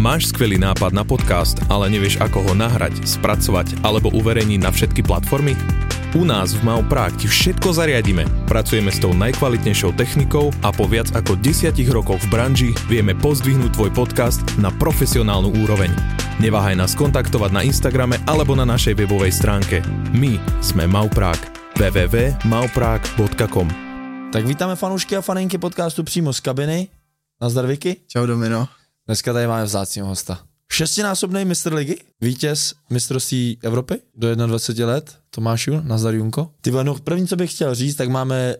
Máš skvelý nápad na podcast, ale nevieš ako ho nahrať, spracovať alebo uverejniť na všetky platformy? U nás v Mau Prague ti všetko zariadíme. Pracujeme s tou najkvalitnejšou technikou a po viac ako 10 rokoch v branži vieme pozdvihnúť tvoj podcast na profesionálnu úroveň. Neváhaj nás kontaktovať na Instagrame alebo na našej webovej stránke. My sme Mau Prague. www.mauprague.com Tak vítáme fanoušky a faninky podcastu přímo z kabiny. Nazdar Vicky. Čau Domino. Dneska tady máme vzácného hosta. Šestinásobný mistr ligy, vítěz mistrovství Evropy do 21 let, Tomášu, nazdar Junko. Ty no, první, co bych chtěl říct, tak máme e,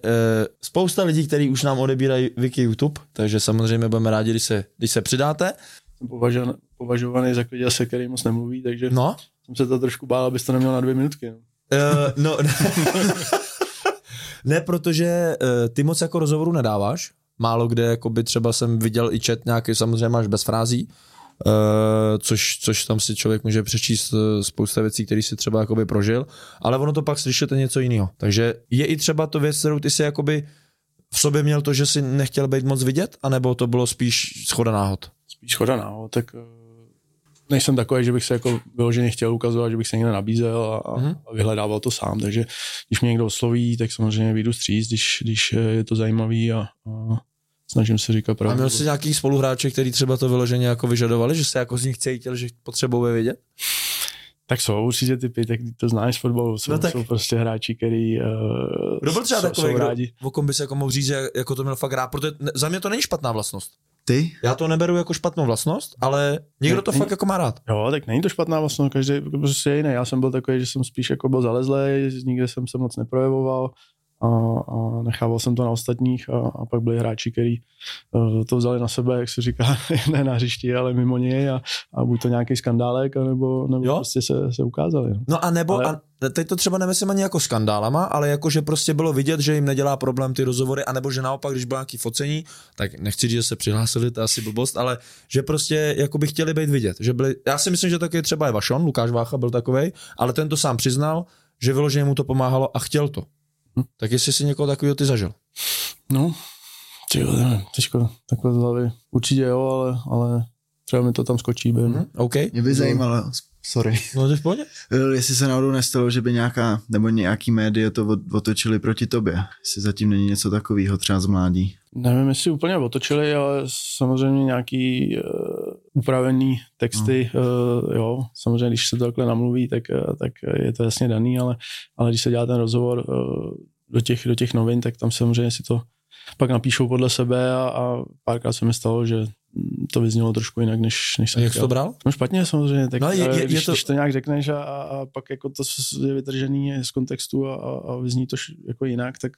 spousta lidí, kteří už nám odebírají Wiki YouTube, takže samozřejmě budeme rádi, když se, když se přidáte. Jsem považovaný, považovaný za klidě, se který moc nemluví, takže No, jsem se to trošku bál, abys to neměl na dvě minutky. No. Uh, no, ne, protože uh, ty moc jako rozhovoru nedáváš. Málo kde, jako by třeba jsem viděl i chat nějaký, samozřejmě máš bez frází, uh, což, což tam si člověk může přečíst uh, spousta věcí, které si třeba jakoby prožil, ale ono to pak slyšíte něco jiného. Takže je i třeba to věc, kterou ty si jakoby v sobě měl to, že si nechtěl být moc vidět, anebo to bylo spíš schoda náhod? Spíš choda náhod, tak eh, nejsem takový, že bych se jako vyloženě chtěl ukazovat, že bych se někde nabízel a, mm-hmm. a vyhledával to sám, takže když mě někdo osloví, tak samozřejmě vyjdu stříc, když, když eh, je to zajímavý a, a snažím se říkat A pravdu. měl jsi nějaký spoluhráče, který třeba to vyloženě jako vyžadovali, že se jako z nich cítil, že potřebuje vědět? Tak jsou určitě typy, tak to znáš z fotbalu, jsou, No tak- jsou prostě hráči, který uh, Kdo byl třeba jsou, takový, jsou kdo, rádi. o kom by se jako mohl říct, že jako to měl fakt rád, protože ne- za mě to není špatná vlastnost. Ty? Já to neberu jako špatnou vlastnost, ale někdo Ne- to není- fakt jako má rád. Jo, tak není to špatná vlastnost, každý prostě je jiný. Já jsem byl takový, že jsem spíš jako byl zalezlý, nikde jsem se moc neprojevoval a, a nechával jsem to na ostatních a, a pak byli hráči, kteří uh, to vzali na sebe, jak se říká, ne na hřišti, ale mimo něj a, a buď to nějaký skandálek, anebo, nebo Jo. prostě se, se ukázali. no. No a nebo, ale... A teď to třeba nemyslím ani jako skandálama, ale jako, že prostě bylo vidět, že jim nedělá problém ty rozhovory, anebo že naopak, když bylo nějaký focení, tak nechci říct, že se přihlásili, to je asi blbost, ale že prostě jako by chtěli být vidět. Že byli, já si myslím, že taky třeba je Vašon, Lukáš Vácha byl takovej, ale ten to sám přiznal, že vyloženě mu to pomáhalo a chtěl to. Hm. Tak jestli si někoho takového ty zažil. No, tyjo, nevím, těžko takhle z hlavy. Určitě jo, ale, ale třeba mi to tam skočí během. Hm? OK? Mě by zajímalo, sorry, No to je v pohodě. Eh, jestli se náhodou nestalo, že by nějaká, nebo nějaký média to otočili proti tobě. Jestli zatím není něco takového třeba z mládí. Nevím, jestli úplně otočili, ale samozřejmě nějaký uh, upravený texty, uh, jo, samozřejmě, když se to takhle namluví, tak, uh, tak je to jasně daný, ale, ale když se dělá ten rozhovor uh, do, těch, do těch novin, tak tam samozřejmě si to pak napíšou podle sebe a, a párkrát se mi stalo, že to vyznělo trošku jinak, než, než jsem jak jsi to bral? No špatně samozřejmě, tak No, je- je, je- je, když, to- když to nějak řekneš a, a, pak jako to je vytržený z kontextu a, a, vyzní to jako jinak, tak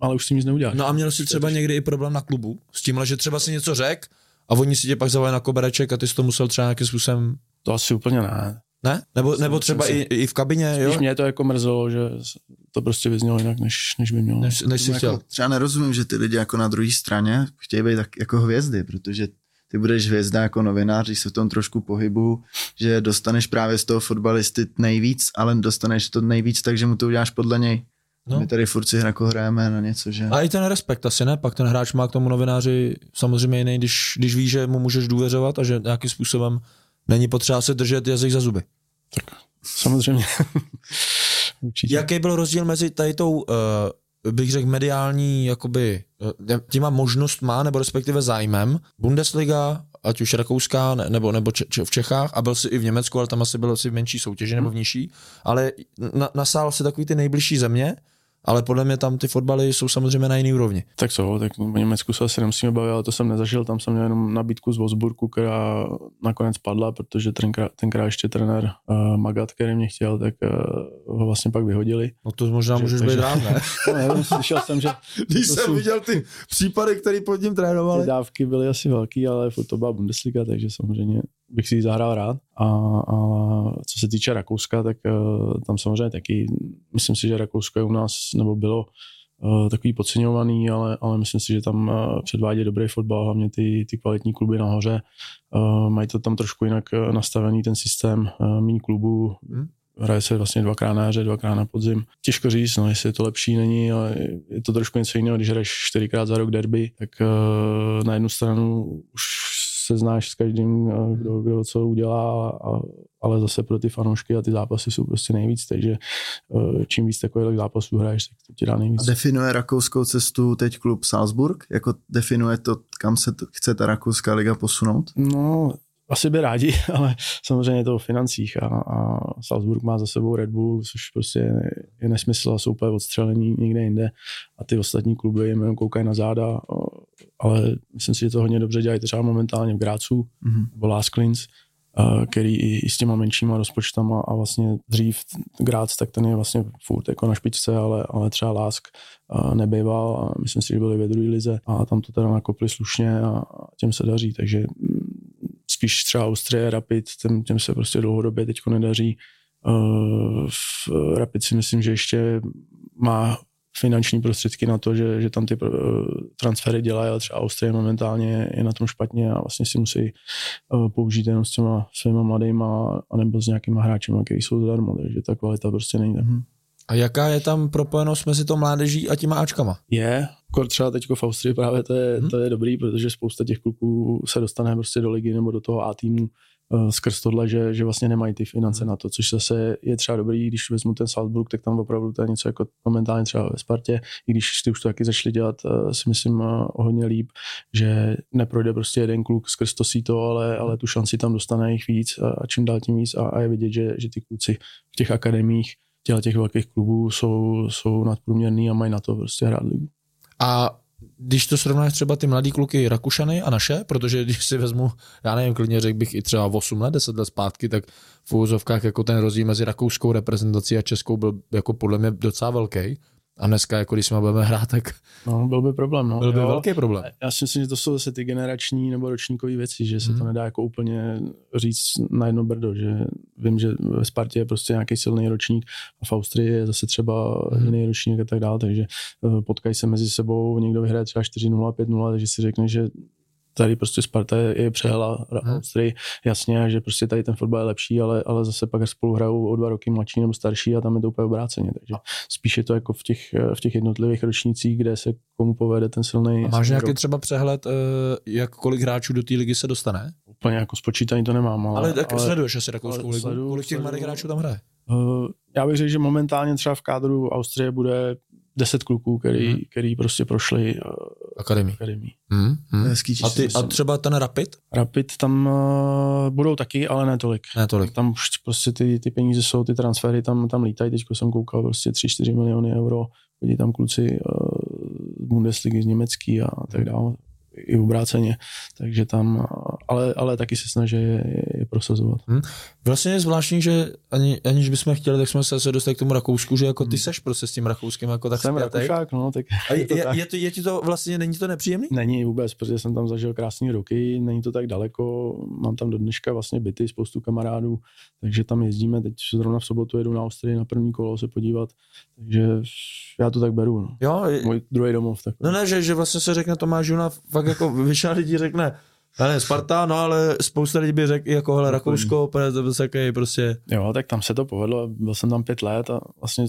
ale už s tím nic neuděláš. No a měl jsi třeba někdy i problém na klubu s tímhle, že třeba si něco řek a oni si tě pak zavali na kobereček a ty jsi to musel třeba nějakým způsobem To asi úplně ne. Ne? Nebo, nebo třeba i, i v kabině, jo? Spíš mě to jako mrzelo, že to prostě vyznělo jinak, než, než by mělo. Než, než jsi Tomu chtěl. Jako, třeba nerozumím, že ty lidi jako na druhé straně chtějí být tak jako hvězdy, protože ty budeš hvězda jako novinář, když se v tom trošku pohybu, že dostaneš právě z toho fotbalisty nejvíc, ale dostaneš to nejvíc, takže mu to uděláš podle něj. No. My tady furt si jako hrajeme na něco, že... A i ten respekt asi ne, pak ten hráč má k tomu novináři samozřejmě jiný, když, když ví, že mu můžeš důvěřovat a že nějakým způsobem není potřeba se držet jazyk za zuby. Samozřejmě. Určitě. Jaký byl rozdíl mezi tady tou, uh, bych řekl, mediální, jakoby, uh, těma možnost má, nebo respektive zájmem, Bundesliga, ať už rakouská, ne- nebo, nebo če, če, v Čechách, a byl si i v Německu, ale tam asi byl asi v menší soutěži nebo v nižší, ale na, nasál si takový ty nejbližší země, ale podle mě tam ty fotbaly jsou samozřejmě na jiný úrovni. Tak co, tak o Německu se asi nemusíme bavit, ale to jsem nezažil, tam jsem měl jenom nabídku z Wolfsburgu, která nakonec padla, protože tenkrát, tenkrát ještě trenér uh, Magat, který mě chtěl, tak uh, ho vlastně pak vyhodili. No to možná Takže- můžeš takže- být rád, ne? No, nevím, slyšel jsem, že Když jsem jsou- viděl ty případy, které pod ním trénovali. ty dávky byly asi velký, ale to byla Bundesliga, takže samozřejmě bych si ji zahrál rád. A, a co se týče Rakouska, tak uh, tam samozřejmě taky, myslím si, že Rakousko je u nás, nebo bylo uh, takový podceňovaný, ale, ale myslím si, že tam uh, předvádí dobrý fotbal, hlavně ty, ty kvalitní kluby nahoře. Uh, mají to tam trošku jinak nastavený ten systém, uh, méně klubů, hmm hraje se vlastně dvakrát na jaře, dvakrát na podzim. Těžko říct, no, jestli je to lepší, není, ale je to trošku něco jiného, když hraješ čtyřikrát za rok derby, tak uh, na jednu stranu už se znáš s každým, uh, kdo, kdo co udělá, a, ale zase pro ty fanoušky a ty zápasy jsou prostě nejvíc, takže uh, čím víc takových zápasů hraješ, tak to ti dá nejvíc. A definuje rakouskou cestu teď klub Salzburg? Jako definuje to, kam se to, chce ta rakouská liga posunout? No, asi by rádi, ale samozřejmě je to o financích a, a Salzburg má za sebou Red Bull, což prostě je, je nesmysl a jsou úplně odstřelení někde jinde a ty ostatní kluby jim jenom koukají na záda, ale myslím si, že to hodně dobře dělají třeba momentálně v Grácu mm-hmm. nebo Lasklins, který i, i s těma menšíma rozpočtama a vlastně dřív Grác, tak ten je vlastně furt jako na špičce, ale, ale třeba Lásk nebejval a myslím si, že byli ve druhé lize a tam to teda nakopli slušně a těm se daří, takže spíš třeba Austrie, Rapid, těm, těm se prostě dlouhodobě teď nedaří. Uh, v Rapid si myslím, že ještě má finanční prostředky na to, že, že tam ty uh, transfery dělají, ale třeba Austrie momentálně je na tom špatně a vlastně si musí uh, použít jenom s těma svýma mladýma anebo s nějakýma hráči, kteří jsou zadarmo, takže ta kvalita prostě není tak. A jaká je tam propojenost mezi to mládeží a těma Ačkama? Je, třeba teď v Austrii právě to je, hmm. to je dobrý, protože spousta těch kluků se dostane prostě do ligy nebo do toho A týmu skrz tohle, že, že vlastně nemají ty finance hmm. na to, což zase je třeba dobrý, když vezmu ten Salzburg, tak tam opravdu to je něco jako momentálně třeba ve Spartě, i když ty už to taky začali dělat, uh, si myslím o hodně líp, že neprojde prostě jeden kluk skrz to síto, ale, ale tu šanci tam dostane jich víc a, a čím dál tím víc a, a je vidět, že, že ty kluci v těch akademiích těch velkých klubů jsou, jsou nadprůměrný a mají na to prostě hrát ligu. A když to srovnáš třeba ty mladý kluky Rakušany a naše, protože když si vezmu, já nevím, klidně řekl bych i třeba 8 let, 10 let zpátky, tak v úvozovkách jako ten rozdíl mezi rakouskou reprezentací a českou byl jako podle mě docela velký. A dneska, jako když jsme budeme hrát, tak... No, byl by problém, no. Byl by jo, velký problém. Já si myslím, že to jsou zase ty generační nebo ročníkové věci, že se hmm. to nedá jako úplně říct na jedno brdo, že vím, že ve Spartě je prostě nějaký silný ročník a v Austrii je zase třeba hmm. jiný ročník a tak dále, takže eh, potkají se mezi sebou, někdo vyhraje třeba 4-0, 5-0, takže si řekne, že tady prostě Sparta je přehla hmm. Austrii, jasně, že prostě tady ten fotbal je lepší, ale, ale zase pak spolu hrajou o dva roky mladší nebo starší a tam je to úplně obráceně. Takže spíš je to jako v těch, v těch jednotlivých ročnících, kde se komu povede ten silný. Máš nějaký rok. třeba přehled, eh, jak kolik hráčů do té ligy se dostane? Úplně jako spočítaný to nemám. Ale, ale tak ale, sleduješ asi rakouskou ligu. Sleduju, kolik těch mladých hráčů tam hraje? Uh, já bych řekl, že momentálně třeba v kádru Austrie bude deset kluků, který, hmm. který prostě prošli uh, akademii. akademii. Hmm. Hmm. a, ty, a třeba ten Rapid? Rapid tam uh, budou taky, ale ne tolik. Ne tolik. Tam už prostě ty, ty peníze jsou, ty transfery tam, tam lítají, teď jsem koukal prostě 3-4 miliony euro, vidí tam kluci uh, z Bundesligy, z Německý a tak dále i obráceně, takže tam, ale, ale taky se snaží je, je prosazovat. Hmm. Vlastně je zvláštní, že ani, aniž bychom chtěli, tak jsme se dostali k tomu Rakousku, že jako ty hmm. seš prostě s tím Rakouskem jako tak Jsem Rakoušák, no, tak A je, je, je, to, je ti to vlastně, není to nepříjemný? Není vůbec, protože jsem tam zažil krásné roky, není to tak daleko, mám tam do dneška vlastně byty, spoustu kamarádů, takže tam jezdíme, teď zrovna v sobotu jedu na Austrii na první kolo se podívat, takže já to tak beru, no. Jo, je... Můj druhý domov. Tak. No ne, že, že vlastně se řekne Tomáš Juna, fakt jako většina lidí řekne, ale Sparta, no ale spousta lidí by řekl jako hele Rakousko, to prostě. Jo, tak tam se to povedlo, byl jsem tam pět let a vlastně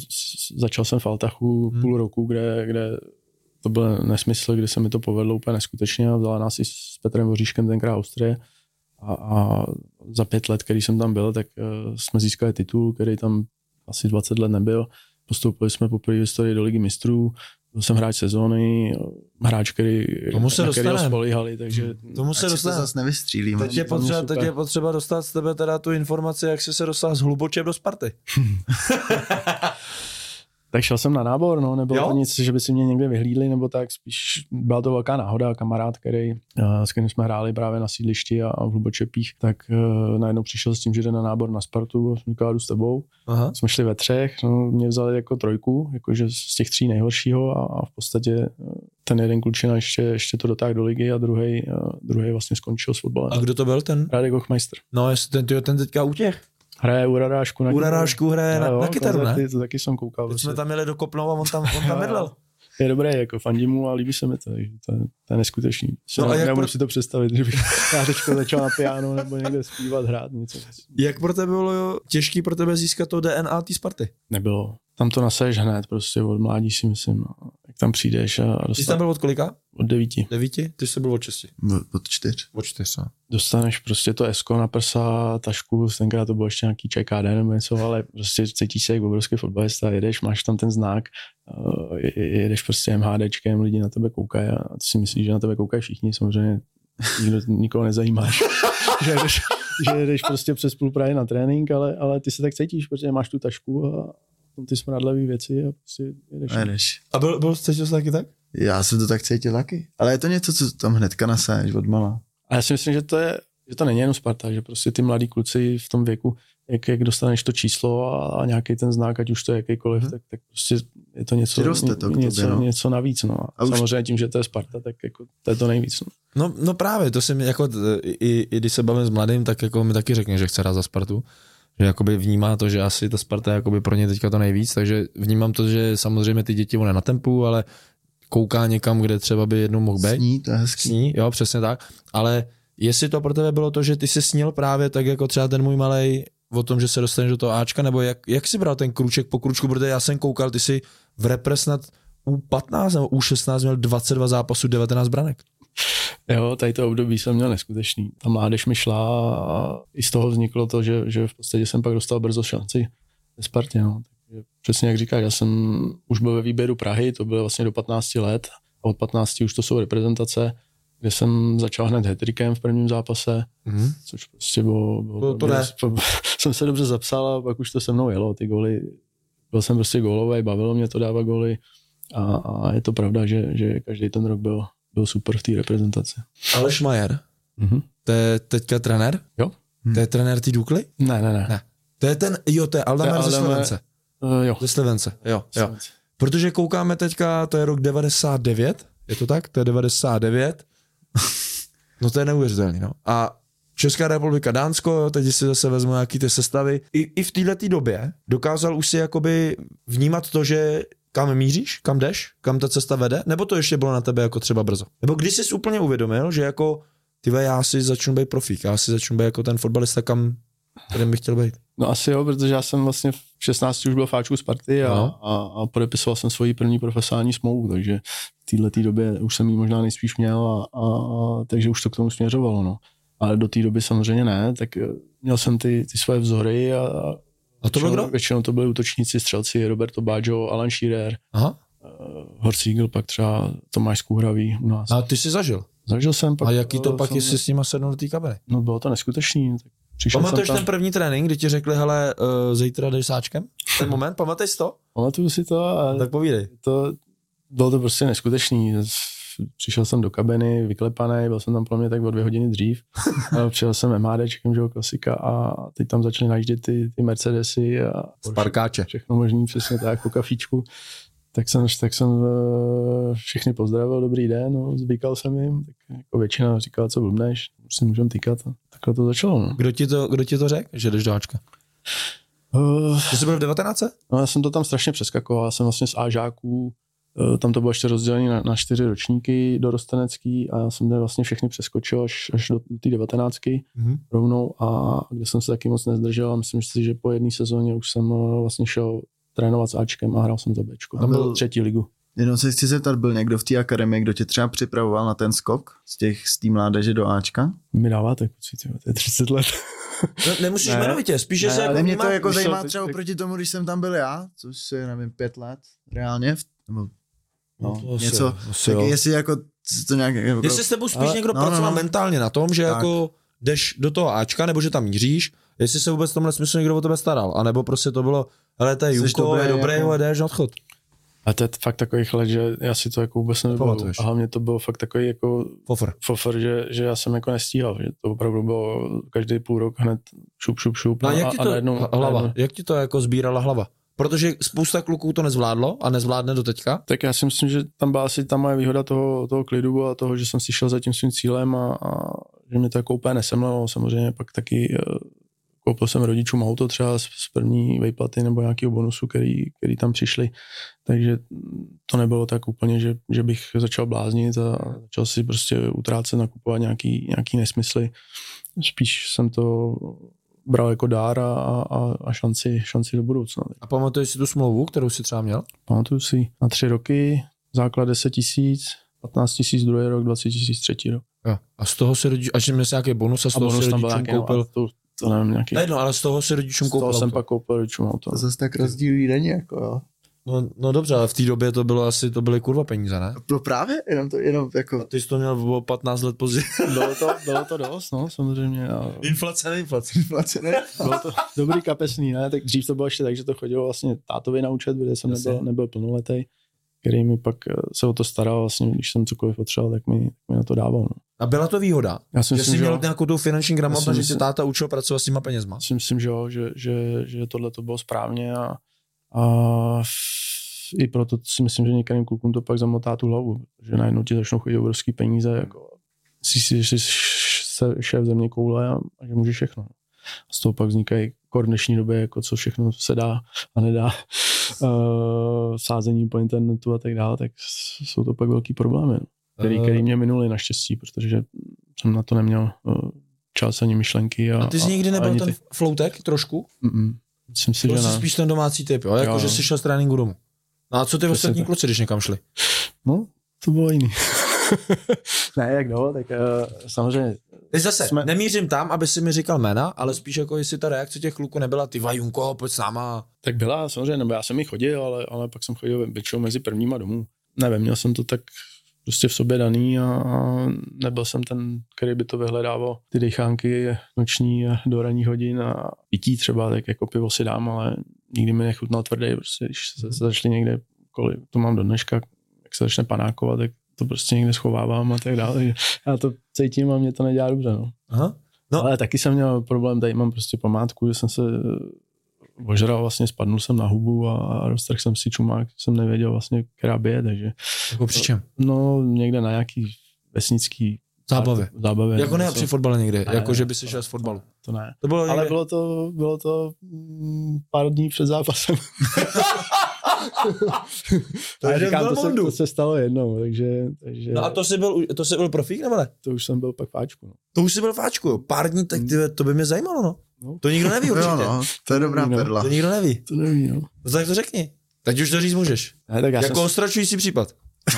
začal jsem v Altachu hmm. půl roku, kde, kde to byl nesmysl, kdy se mi to povedlo úplně neskutečně a vzala nás i s Petrem Voříškem tenkrát Austrie a, a za pět let, který jsem tam byl, tak uh, jsme získali titul, který tam asi 20 let nebyl. Postoupili jsme poprvé v historii do ligy mistrů, byl jsem hráč sezóny, hráč, který, Tomu se na kterého spolíhali, takže... Tomu se dostane. zase nevystřílíme. Teď je, potřeba, teď je potřeba dostat z tebe teda tu informaci, jak jsi se dostal s hlubočem do Sparty. Tak šel jsem na nábor, no, nebylo jo? to nic, že by si mě někde vyhlídli, nebo tak, spíš byla to velká náhoda, kamarád, který, uh, s kterým jsme hráli právě na sídlišti a, a v Hlubočepích, tak uh, najednou přišel s tím, že jde na nábor na Spartu, jsem říkal, jdu s tebou. Aha. Jsme šli ve třech, no, mě vzali jako trojku, jakože z těch tří nejhoršího a, a v podstatě uh, ten jeden klučina ještě, ještě to dotáhl do ligy a druhý druhý vlastně skončil s fotbalem. A kdo to byl ten? Radek Hochmeister. No, jestli ten, tyjo, ten teďka utěch. Hraje u Radášku. Na U Radášku hraje na, Jo, na kytaru, ne? koncerty, To taky jsem koukal. Teď prostě. jsme tam jeli do Kopnova a on tam, on tam medlel. Je dobré, jako fandím mu a líbí se mi to, takže to, je, to je neskutečný. No No a jak pro- si to představit, že bych já teďko začal na piano nebo někde zpívat, hrát něco. Jak pro tebe bylo těžký pro tebe získat to DNA té Sparty? Nebylo. Tam to nasaješ hned, prostě od mládí si myslím. No. Jak tam přijdeš a Ty jsi tam dostaneš byl od kolika? od devíti. Devíti? Ty jsi byl od šesti. Od čtyř. Od čtyř, no. Dostaneš prostě to esko na prsa, tašku, tenkrát to bylo ještě nějaký ČKD nebo něco, ale prostě cítíš se jako obrovský fotbalista, jedeš, máš tam ten znak, uh, jedeš prostě MHDčkem, lidi na tebe koukají a ty si myslíš, že na tebe koukají všichni, samozřejmě nikdo, nikoho nezajímá, že, jedeš, že jedeš prostě přes půl Prahy na trénink, ale, ale ty se tak cítíš, protože máš tu tašku a ty smradlavé věci a prostě jedeš. A jedeš. A byl, byl cítil jsi taky tak? Já jsem to tak cítil taky. Ale je to něco, co tam hnedka nasaješ od mala. A já si myslím, že to je, že to není jenom Sparta, že prostě ty mladí kluci v tom věku, jak, jak dostaneš to číslo a, a nějaký ten znak, ať už to je jakýkoliv, Mhm. tak, tak prostě je to něco, Přiroste to něco, tobě, no. něco navíc. No. A, A už- samozřejmě tím, že to je Sparta, tak jako, to je to nejvíc. No. No, no právě, to si mi jako, i, i když se bavím s mladým, tak jako mi taky řekne, že chce hrát za Spartu. Že jakoby vnímá to, že asi ta Sparta je jakoby pro ně teďka to nejvíc, takže vnímám to, že samozřejmě ty děti on je na tempu, ale kouká někam, kde třeba by jednou mohl být. Sní, to je hezký. Sní, jo, přesně tak. Ale jestli to pro tebe bylo to, že ty jsi snil právě tak jako třeba ten můj malej o tom, že se dostaneš do toho Ačka, nebo jak, jak jsi bral ten kruček po kručku, protože já jsem koukal, ty jsi v repre snad U15 nebo U16 měl 22 zápasů, 19 branek. Jo, tady to období jsem měl neskutečný. Ta mládež mi šla a i z toho vzniklo to, že, že v podstatě jsem pak dostal brzo šanci ve Spartě. No. Takže přesně jak říkáš, já jsem už byl ve výběru Prahy, to bylo vlastně do 15 let a od 15 už to jsou reprezentace, kde jsem začal hned hetrikem v prvním zápase, Mhm. což prostě bylo... bylo To- to bylo- ne. jsem se dobře zapsal a pak už to se mnou jelo, ty goly. Byl jsem prostě gólový, bavilo mě to dávat goly a, a je to pravda, že, že každý ten rok byl, byl super v té reprezentaci. Aleš Majer, Mhm. to je teďka trenér? Jo. To je trenér té Dukly? Ne, ne, ne. Ne. To je ten, jo, to je Aldamer ze Slevence. Uh, jo. Ze Slevence, jo, jo. Protože koukáme teďka, to je rok 99, je to tak? To je 99. No to je neuvěřitelný, no. A Česká republika, Dánsko, jo, teď si zase vezmu nějaký ty sestavy. I, i v této době dokázal už si jakoby vnímat to, že kam míříš, kam jdeš, kam ta cesta vede, nebo to ještě bylo na tebe jako třeba brzo? Nebo když jsi úplně uvědomil, že jako ty já si začnu být profík, já si začnu být jako ten fotbalista, kam kterým bych chtěl být. No asi jo, protože já jsem vlastně v 16 už byl fáčů Sparty a, No. a, a podepisoval jsem svoji první profesionální smlouvu, takže v této době už jsem ji možná nejspíš měl a, a, a takže už to k tomu směřovalo. No. Ale do té doby samozřejmě ne, tak eh, měl jsem ty, ty své vzory a, a A to byl většinou, kdo? většinou to byli útočníci, střelci, Roberto Baggio, Alan Shearer, Aha. uh, Horcígl, pak třeba Tomáš Skůhravý u nás. A ty jsi zažil. Zažil jsem pak. A jaký to eh, pak, jsem- jestli s nima sednul do té kabiny? No bylo to neskutečný. Tak přišel Pamatuješ ten první trénink, kdy ti řekli, hele, uh, zítra jdeš sáčkem? Ten moment, pamatuješ to? pamatuju si to a Tak povídej. to, bylo to prostě neskutečný. Přišel jsem do kabiny, vyklepaný, byl jsem tam pro mě tak o dvě hodiny dřív. A Přijel jsem MHDčkem, že jo, klasika a teď tam začaly najíždět ty, ty Mercedesy a Parkáče. všechno možný, přesně tak, po kafíčku. Tak jsem, tak jsem eh, všechny pozdravil, dobrý den, no, zvykal jsem jim, tak jako většina říkala, co blbneš, už si můžeme týkat. A takhle to začalo. No. Kdo ti to, kdo ti to řekl, že jdeš do Ačka? Uh, Ty jsi byl v 19? No já jsem to tam strašně přeskakoval, já jsem vlastně z Ažáků, tam to bylo ještě rozdělené na, na čtyři ročníky dorostenecký a já jsem tady vlastně všechny přeskočil až, až do té devatenáctky Mhm. rovnou a kde jsem se taky moc nezdržel a myslím si, že po jedné sezóně už jsem eh, vlastně šel trénovat s Ačkem a hrál jsem za Bčko. Tam byl byl- třetí ligu. Jenom se chci zeptat, byl někdo v té akademii, kdo tě třeba připravoval na ten skok z těch z té mládeže do Ačka? Mi dáváte kuci, tyjo, to je 30 let. No, nemusíš Ne. jmenovitě, spíš, že Ne, se jako mě to jako zajímá třeba oproti tomu, když jsem tam byl já, což je, nevím, pět let reálně, v- nebo No, to asi něco, asi tak jo. jestli jako to nějak jako, Jestli s tebou spíš Ale- někdo no, no, pracoval no. mentálně na tom, že Tak. jako jdeš do toho Ačka, nebo že tam míříš, jestli se vůbec v tomhle smyslu někdo o tebe staral, anebo prostě to bylo, hele, to je Juko, dobrý, je dobrý, jako- jdeš na odchod. A to je fakt takových let, že já si to jako vůbec nevybavuju. Pamatuješ. A hlavně to bylo fakt takový jako Fofr. fofer, že, že já jsem jako nestíhal, že to opravdu bylo každý půl rok hned šup, šup, šup. No a a, jak ti a to, najednou, hlava, najednou, jak ti to jako sbírala hlava? Protože spousta kluků to nezvládlo a nezvládne do teďka. Tak já si myslím, že tam byla asi ta moje výhoda toho, toho klidu a toho, že jsem si šel za tím svým cílem a, a že mi to jako úplně nesemlelo. Samozřejmě pak taky uh, koupil jsem rodičům auto třeba z, z první vejplaty nebo nějakého bonusu, který, který tam přišli. Takže to nebylo tak úplně, že, že bych začal bláznit a začal si prostě utrácet, nakupovat nějaký, nějaký nesmysly. Spíš jsem to bral jako dár a, a, a šanci, šanci do budoucna. A pamatuješ si tu smlouvu, kterou si třeba měl? Pamatuju si na tři roky, základ 10 tisíc, 15 tisíc druhý rok, 20 tisíc třetí rok. A z toho si rodič, až měl nějaký bonus a z A toho bonus si tam byl rodičům nějaký, koupil. no, a to, to nevím, nějaký. Ne, no, ale z toho si rodičům z toho koupil. jsem auto. pak koupil rodičům auto. To zase tak rozdílí není, jako jo. No, no, dobře, ale v té době to bylo asi, to byly kurva peníze, ne? No právě, jenom to, jenom jako, Ty jsi to měl o 15 let později. Bylo to, bylo to dost, no, samozřejmě. A Inflace, ne inflace. inflace, ne? bylo to dobrý kapesný, ne? Tak dřív to bylo ještě tak, že to chodilo vlastně tátovi na účet, kde jsem Jasně. nebyl, nebyl plnoletý, který mi pak eh, se o to staral, vlastně, když jsem cokoliv potřeboval, tak mi, tak mi na to dával. No. A byla to výhoda? Já si Že myslím, jsi že, měl jo. nějakou tu finanční gramotnost, že si myslím- táta učil pracovat s těma penězma. Já si myslím, že jo, že, že, že tohle to bylo správně a, a i proto si myslím, že některým klukům to pak zamotá tu hlavu, že najednou ti začnou chodit obrovský peníze, jako si si, jsi š- šéf země koule a, a že můžeš všechno. A z toho pak vznikají kor v dnešní době, jako co všechno se dá a nedá, uh, sázení po internetu a tak dále, tak jsou to pak velký problémy, který, Eh. který mě minuli naštěstí, protože jsem na to neměl uh, čas ani myšlenky. A, A ty jsi nikdy nebyl ten ty- floutek trošku? Mm-mm. Myslím si, že jsi ne. spíš ten domácí typ, jo? Jako, Jo, že jsi šel z tréninku domů. No a co ty Přesně ostatní tak. kluci, když někam šli? No, to bylo jiný. ne, jak no, tak uh, samozřejmě. Teď zase, Jsme... Nemířím tam, aby si mi říkal jména, ale spíš jako jestli ta reakce těch kluků nebyla, ty vajunko, pojď s náma. Tak byla, samozřejmě, nebo já jsem i chodil, ale, ale pak jsem chodil většinou mezi prvníma domů. Nevím, měl jsem to tak prostě v sobě daný a, a nebyl jsem ten, který by to vyhledával. Ty dechánky noční do ranních hodin a pití třeba, tak jako pivo si dám, ale nikdy mi nechutnal tvrdý, prostě když se, se začali někde, kolik to mám do dneška, jak se začne panákovat, tak to prostě někde schovávám a tak dále. Já to cítím a mě to nedělá dobře, no. Aha. No. Ale taky jsem měl problém, tady mám prostě památku, že jsem se ožral, vlastně spadnul jsem na hubu a, a roztrhl jsem si čumák, jsem nevěděl vlastně, která bije, takže Jako při čem? no někde na nějaký vesnický Zábavě. zábavě. Jako ne něco. při fotbale někdy, Ne, jako ne, že by si to šel ne, z fotbalu. To ne. To bylo Ale někde... bylo to, bylo to mm, pár dní před zápasem. Ale Takže říkám, to, se, to se stalo jednou, takže, takže No a to jsi byl, to jsi byl profík nebo ne? to už jsem byl pak fáčku. No. To už jsi byl fáčku, jo. Pár dní, tak ty, to by mě zajímalo, no. No. To nikdo neví určitě. Jo, no, to je dobrá No. perla. To nikdo neví. To nevím, no. No tak to řekni. Teď už to říct můžeš. Ne, tak já jako jsem, ostračující případ.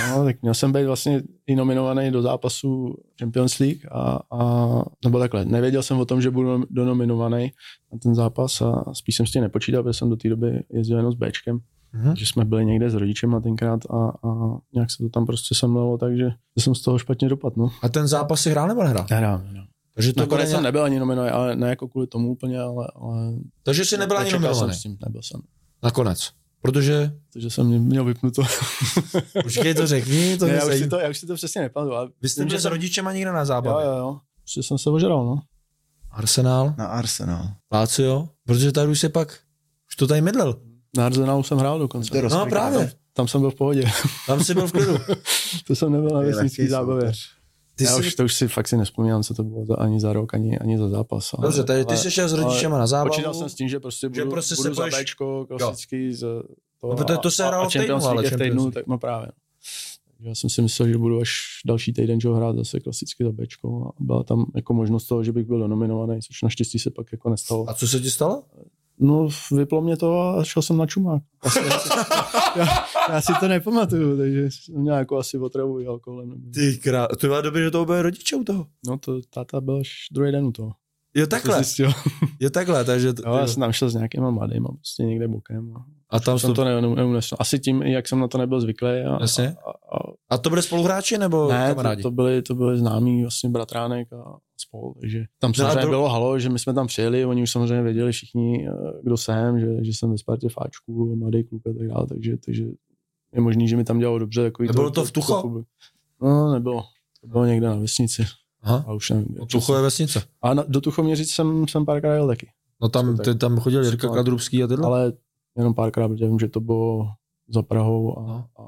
No, tak měl jsem být vlastně i nominovaný do zápasu Champions League a, a nebo takhle, nevěděl jsem o tom, že budu donominovaný na ten zápas a spíš jsem s tím nepočítal, protože jsem do té doby jezdil jenom s Bčkem, Mhm. že jsme byli někde s rodičem tenkrát a, a nějak se to tam prostě semlelo, takže jsem z toho špatně dopadl, no. A ten zápas si hrál nebo nehrál? Nehrál, nehrál. Takže, to Nakonec jsem nějak... nebyl ani nominovaný, ale ne jako kvůli tomu úplně, ale, ale Takže jsi nebyl ani nominovaný. jsem s tím, nebyl jsem. Nakonec. Protože, Takže jsem měl vypnuto. počkej to řekni, to ne, já, už si to, já už si to přesně nepamatuju. ale Vy jste byli že s rodičema někde na Jo, zábavě. jo, jo. Prostě jsem se ožral, no. Arsenal, Na Arsenal. Lazio, protože tady už se pak, už to tady mydlel. Na Arsenalu jsem hrál dokonce. No právě, Tam jsem byl v pohodě. tam si byl v klidu. to jsem nebyl na vesnický zábavě. soupeř. Ty já jsi, už, to už si fakt si nespomínám, co to bylo za, ani za rok, ani, ani za zápas. Ale, dobře, tady ty ale- jsi šel s rodičema na zábavu. Počítal jsem s tím, že prostě budu, Že prostě se budu za budeš- Bčko, klasický, z to, No, protože to se hrálo v týdnu, ale v týdnu, tak no právě. Já jsem si myslel, že budu až další týden že ho hrát zase klasicky za Bčko a byla tam jako možnost toho, že bych byl nominovaný, což naštěstí se pak jako nestalo. A co se ti stalo? No, vyplo mě to a šel jsem na čumák. Asi, asi, já, já, si to nepamatuju, takže jsem měl jako asi otravu i alkoholem. Nebo... Ty krá... To bylo dobré, že to byly rodiče u toho. No to táta byl až druhý den u toho. Jo, To takhle. zjistil. Jo, takhle, takže... To, Jo, já jsem tam šel s nějakýma mladýma, prostě někde bokem. A a tam jsem to... to ne, neunesl. Asi tím, jak jsem na to nebyl zvyklý. A, Jasně. A, a, A to byli spoluhráči nebo ne, kamarádi? to, to, byli, to byli známí vlastně bratránek a spol, takže tam No samozřejmě to- bylo halo, že my jsme tam přijeli, oni už samozřejmě věděli všichni, eh, kdo jsem, že, že jsem ve Spartě fáčku, mladý kluk a tak dále, takže, takže je možný, že mi tam dělalo dobře. Takový Nebylo to v Tucho? publik. No, nebylo. To bylo někde na vesnici. Aha, A už nevím. od přesně. Tuchové vesnice. A na, do Tuchoměřic jsem, jsem párkrát jel taky. No tam, ty, tam chodil Jirka Kadrubský a tyhle. Ale jenom párkrát, protože vím, že to bylo za Prahou a, a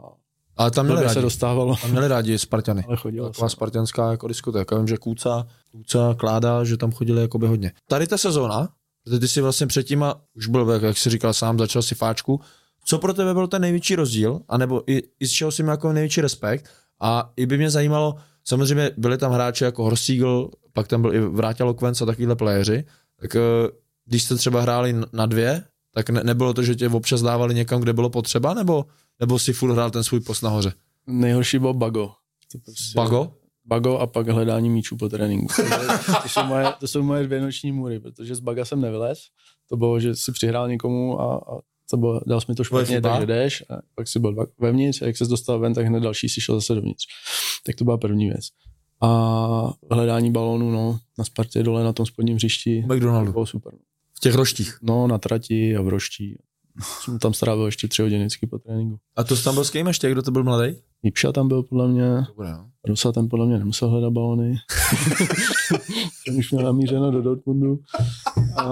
Ale tam měli blbě se rádi, dostávalo, tam měli rádi Spartany. ale chodilo Taková se. spartianská jako diskotéka. Vím, že Kůca, Kůca, Kláda, že tam chodili jakoby hodně. Tady ta sezóna, protože ty si vlastně předtím, a už byl, jak, jak jsi říkal sám, začal si fáčku. Co pro tebe byl ten největší rozdíl, anebo i, i z čeho si měl jako největší respekt? A i by mě zajímalo, samozřejmě byli tam hráči jako Horsígl, pak tam byl i Vráťa Lokvenc a takovýhle playeři, tak eh, když jste třeba hráli na dvě, tak ne, nebylo to, že tě občas dávali někam, kde bylo potřeba, nebo, nebo si furt hrál ten svůj post nahoře? Nejhorší byl Bago. To prostě, Bago? Bago a pak hledání míčů po tréninku. To jsou moje, to jsou moje dvě noční můry, protože z Baga jsem nevylez. To bylo, že si přihrál někomu a, a to bylo, dal jsi mi to špatně, takže jdeš, a pak si byl dva- vevnitř a jak se dostal ven, tak hned další si šel zase dovnitř. Tak to byla první věc. A hledání balónu, no, na Spartě dole na tom spodním hřišti, McDonaldu. bylo super. V těch roštích. No, na trati a v roští. Jsem tam strávil ještě tři hodiny vždycky po tréninku. A to jsi tam byl s kým ještě, kdo to byl mladý? Jipša tam byl podle mě, Dobré, no. Rusa tam podle mě nemusel hledat balony. Ten už měl namířeno do Dortmundu. A,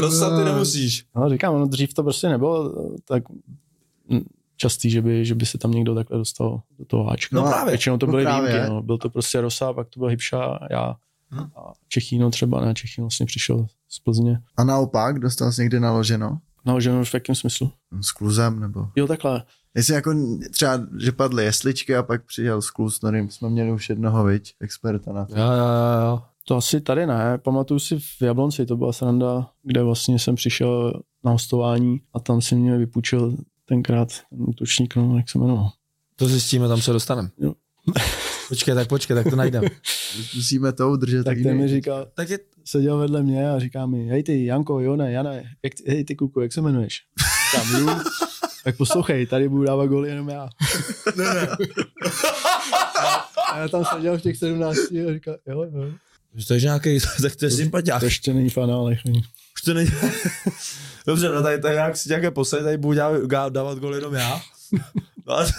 Rosa, ty nemusíš. no, říkám, no, dřív to prostě nebylo tak mm, častý, že by, že by se tam někdo takhle dostal do toho háčka. No právě, Většinou to no byly právě. výjimky. No. Byl to prostě Rosa, pak to byl Hybša, já Hm. a Čechýno třeba, ne, Čechýno vlastně přišel z Plzně. A naopak, dostal jsi někdy naloženo? No, že v jakém smyslu? S kluzem nebo? Jo, takhle. Jestli jako třeba, že padly jesličky a pak přijel skluz, s kterým jsme měli už jednoho, viď, experta na to. Jo, jo, jo, jo. To asi tady ne, pamatuju si v Jablonci, to byla sranda, kde vlastně jsem přišel na hostování a tam si mě vypůjčil tenkrát ten útočník, no, jak se jmenoval. To zjistíme, tam se dostaneme. Jo. Počkej, tak počkej, tak to najdeme. Musíme to udržet. Tak ten mi říkal, tak je, seděl vedle mě a říká mi, hej ty, Janko, Jone, Jane, jak, ty- hej ty kuku, jak se jmenuješ? Říkám, Ju. Tak poslouchej, tady budu dávat goly jenom já. ne, ne. A já tam seděl v těch 17 a říkal, jo, jo. To je nějaký, tak to je sympatiák. To ještě není fanálech. Už to není. Dobře, no tady, tady nějak si nějaké poslední, tady budu dávat, dávat gol jenom já. No a to,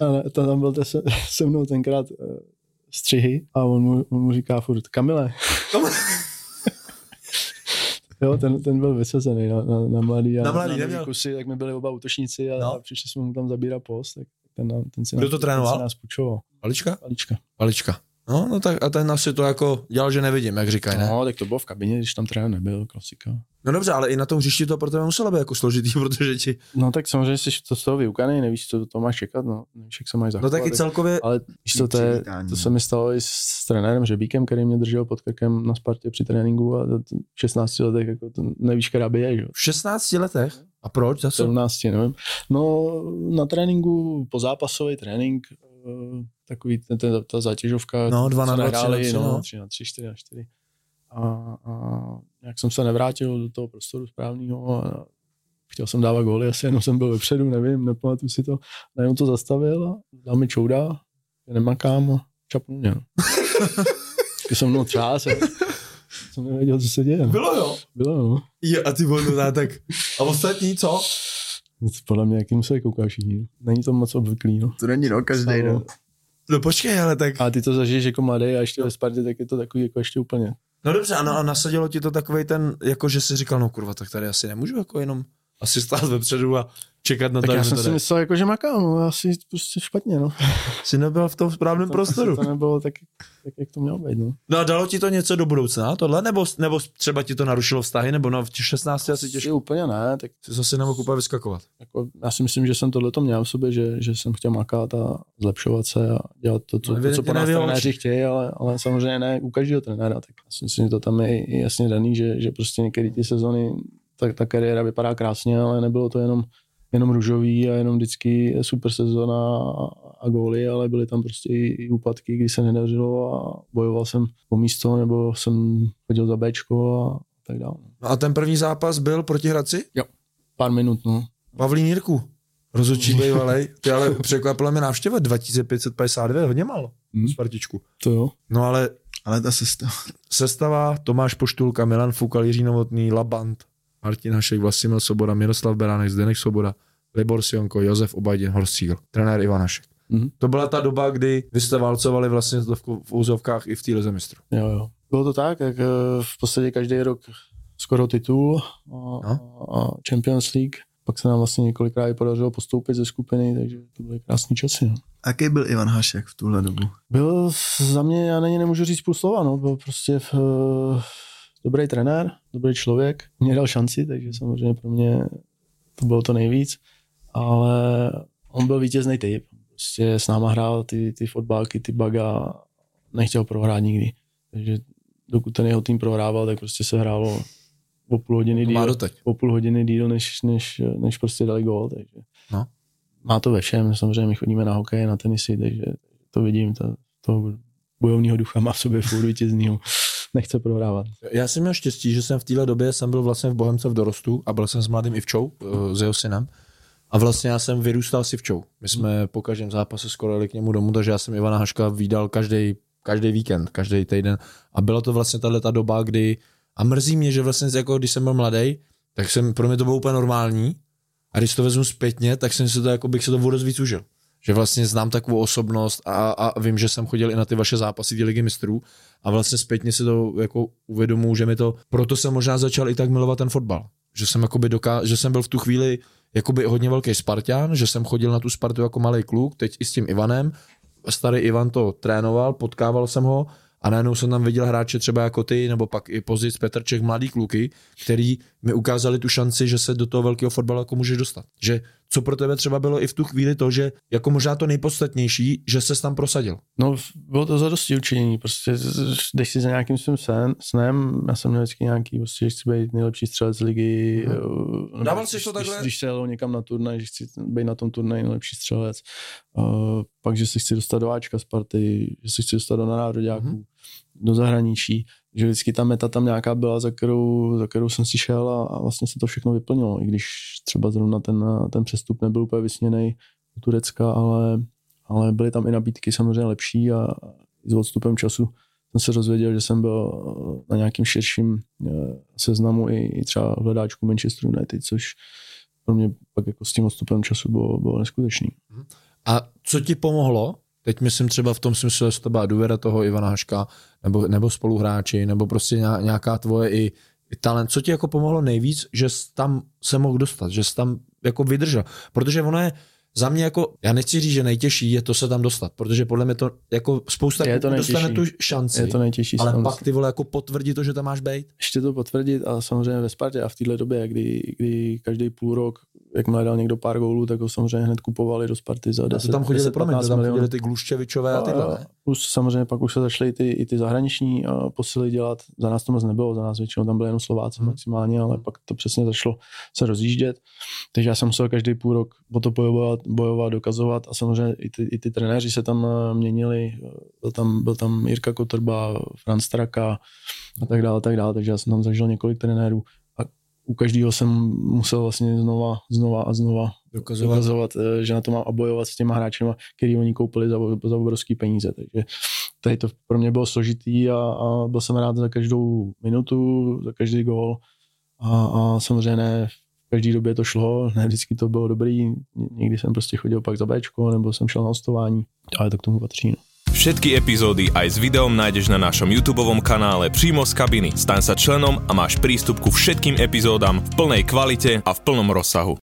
Ale to tam byl se, se mnou tenkrát uh, střihy a on mu, on mu říká furt, Kamile. jo, ten, ten byl vysazený na, na, na mladý. A Na mladý, na neměl. kusy, tak my byli oba útočníci a, No. a přišli jsme mu tam zabírat post, tak ten, ten si Kdo nás, to trénoval? Ten si nás půjčoval. Palička? Palička. Palička. No, no tak a ten asi to jako dělal, že nevidím, jak říkají, ne? No, tak to bylo v kabině, když tam trenér nebyl, klasika. No dobře, ale i na tom hřišti to pro tebe muselo být jako složitý, protože ti, No tak samozřejmě jsi to z toho vyukaný, nevíš, co to máš čekat, no, nevíš, jak se máš no zachovat. tak i celkově, Ale víš co, to, je, to se mi stalo i s trenérem Řebíkem, který mě držel pod krkem na Spartě při tréninku a to- to v 16 letech jako to nevíš, která by je, že? jo. v 16 letech, a proč, za co? 17, nevím. No, na tréninku, po zápasový trénink, takový ten, ten, ta zátěžovka. No, dva co na dva, nehráli, tři na tři, no. no, tři na tři, čtyři na čtyři. A, a jak jsem se nevrátil do toho prostoru správného a chtěl jsem dávat góly, asi jenom jsem byl vepředu, nevím, nepamatuju si to. Najednou to zastavil a dal mi čouda, že nemakám a čapnul mě. no. Taky jsem mnou třás jsem nevěděl, co se děje. Bylo jo. Bylo, no. Je, a ty vole, no, tak. A ostatní, co? Podle mě, jaký museli koukat všichni. Není to moc obvyklý, no. To není no, každý den. No počkej, ale tak. A ty to zažiješ jako mladý a ještě ve Spartě, tak je to takový jako ještě úplně. No dobře, ano, a nasadilo ti to takový ten, jako že si říkal, no kurva, tak tady asi nemůžu jako jenom asi stát vepředu a čekat na Tak to, já jsem to si myslel, jako, že makám, no asi prostě špatně, no. Jsi nebyl v tom správném prostoru. To nebylo tak, tak, jak to mělo být, no. No a dalo ti to něco do budoucna, tohle? Nebo, nebo třeba ti to narušilo vztahy, nebo no v těch 16 asi těžko úplně ne, tak si zase nemohl úplně vyskakovat. jako, já si myslím, že jsem tohle to měl v sobě, že, že jsem chtěl makat a zlepšovat se a dělat to, co, No, to, co po nás trenéři chtějí, ale, ale samozřejmě ne u každého trenéra, tak já si myslím, že to tam je jasně daný, že, že prostě některé ty sezony, tak ta kariéra vypadá krásně, ale nebylo to jenom jenom růžový a jenom vždycky super sezona a, a góly, ale byly tam prostě i, i úpadky, kdy se nedařilo a bojoval jsem o místo, nebo jsem chodil za Bčko a tak dále. No a ten první zápas byl proti Hradci? Pár minut, no. Pavlín Jirku. Rozhodčí bývalej. Ty ale překvapila mě návštěva 2552, hodně málo. Hmm. Spartičku. To jo. No ale Ale ta sestava. sestava Tomáš Poštulka, Milan Fukal, Jiří Novotný, Labant, Martin Hašek, Vlastimil Soboda, Miroslav Beránek, Zdenek Soboda, Libor Sionko, Josef Obajdin, Horsíl, trenér Ivan Hašek. Mhm. To byla ta doba, kdy vy jste válcovali vlastně v v úzovkách i v té lize mistrů. Jo, jo. Bylo to tak, jak eh, v podstatě každý rok skoro titul a, no. a Champions League. Pak se nám vlastně několikrát podařilo postoupit ze skupiny, takže to byly krásné časy. No. Jaký byl Ivan Hašek v tuhle dobu? Byl za mě, já na něj nemůžu říct půl slova, no. byl prostě v, uh, dobrý trenér, dobrý člověk, mě dal šanci, takže samozřejmě pro mě to bylo to nejvíc, ale on byl vítězný typ. Prostě s náma hrál ty, ty fotbalky, ty baga, nechtěl prohrát nikdy. Takže dokud ten jeho tým prohrával, tak prostě se hrálo o půl hodiny díl, o půl hodiny díl, než, než, než prostě dali gól, takže no. má to ve všem, samozřejmě my chodíme na hokej, na tenisy, takže to vidím, to, to bojovního ducha má v sobě furt vítěznýho, nechce prohrávat. Já jsem měl štěstí, že jsem v téhle době jsem byl vlastně v Bohemce v dorostu a byl jsem s mladým Ivčou, eh, s jeho synem. A vlastně já jsem vyrůstal s Ivčou. My jsme po každém zápase skoro jeli k němu domů, takže já jsem Ivana Haška vydal každý každý víkend, každý týden. A byla to vlastně tahle ta doba, kdy a mrzí mě, že vlastně jako když jsem byl mladý, tak jsem, pro mě to bylo úplně normální. A když to vezmu zpětně, tak jsem si to, jako bych se to vůbec víc užil. Že vlastně znám takovou osobnost a, a vím, že jsem chodil i na ty vaše zápasy, ty ligy mistrů a vlastně zpětně si to jako uvědomuji, že mi to, proto jsem možná začal i tak milovat ten fotbal. Že jsem, jakoby doká, že jsem byl v tu chvíli jakoby hodně velký Spartan, že jsem chodil na tu Spartu jako malý kluk, teď i s tím Ivanem starý Ivan to trénoval, potkával jsem ho a najednou jsem tam viděl hráče třeba jako ty, nebo pak i pozic Petrček, mladý kluky, který mi ukázali tu šanci, že se do toho velkého fotbalu jako můžeš dostat. Že co pro tebe třeba bylo i v tu chvíli to, že jako možná to nejpodstatnější, že se tam prosadil? No, bylo to za dosti učinění, prostě jdeš si za nějakým svým sen, snem, já jsem měl vždycky nějaký, prostě, že chci být nejlepší střelec ligy. Hmm. Dával jsi to takhle? Když, když se jelo někam na turnaj, že chci být na tom turnaji nejlepší střelec, uh, pak, že se chci dostat do Ačka z party, že se chci dostat do nároďáků, hmm. do zahraničí, že vždycky ta meta tam nějaká byla, za kterou, za kterou jsem si šel a, a vlastně se to všechno vyplnilo, i když třeba zrovna ten, ten přestup nebyl úplně vysněný do Turecka, ale, ale byly tam i nabídky samozřejmě lepší a s odstupem času jsem se rozvěděl, že jsem byl na nějakým širším eh, seznamu i, i třeba v hledáčku Manchester United, což pro mě pak jako s tím odstupem času bylo, bylo neskutečný. A co ti pomohlo Teď myslím třeba v tom smyslu, že to byla důvěra toho Ivana Haška, nebo, nebo spoluhráči, nebo prostě nějaká tvoje i, i talent. Co ti jako pomohlo nejvíc, že jsi tam se mohl dostat, že jsi tam jako vydržel? Protože ono je, za mě jako, já nechci říct, že nejtěžší je to se tam dostat, protože podle mě to jako spousta je to dostane tu šanci, je to nejtěžší, ale pak ty vole jako potvrdí to, že tam máš být. Ještě to potvrdit a samozřejmě ve Spartě a v téhle době, kdy, kdy každý půl rok jakmile dal někdo pár gólů, tak ho samozřejmě hned kupovali do Sparty za 10 tam chodili, 10, promiň, tam chodili ty Gluščevičové a, a tyhle. Ne? Plus samozřejmě pak už se začaly ty, i ty zahraniční posily dělat. Za nás to moc nebylo, za nás většinou tam byly jenom Slováci hmm. maximálně, ale pak to přesně začalo se rozjíždět. Takže já jsem musel každý půl rok o to bojovat, bojovat dokazovat a samozřejmě i ty, i ty trenéři se tam uh, měnili. Byl tam, byl tam Jirka Kotrba, Franz Straka a tak dále, tak dále, takže já jsem tam zažil několik trenérů u každého jsem musel vlastně znova, znova a znova dokazovat, dokazovat eh, že na to mám a bojovat s těma hráči, který oni koupili za, za obrovské peníze. Takže tady to pro mě bylo složitý a, a byl jsem rád za každou minutu, za každý gol a, a samozřejmě ne v každé době to šlo, ne vždycky to bylo dobrý, někdy jsem prostě chodil pak za Bčko, nebo jsem šel na hostování, ale to k tomu patří. No. Všetky epizódy aj s videom nájdeš na našom YouTube kanále přímo z kabiny. Staň sa členom a máš prístup ku všetkým epizódám v plnej kvalite a v plnom rozsahu.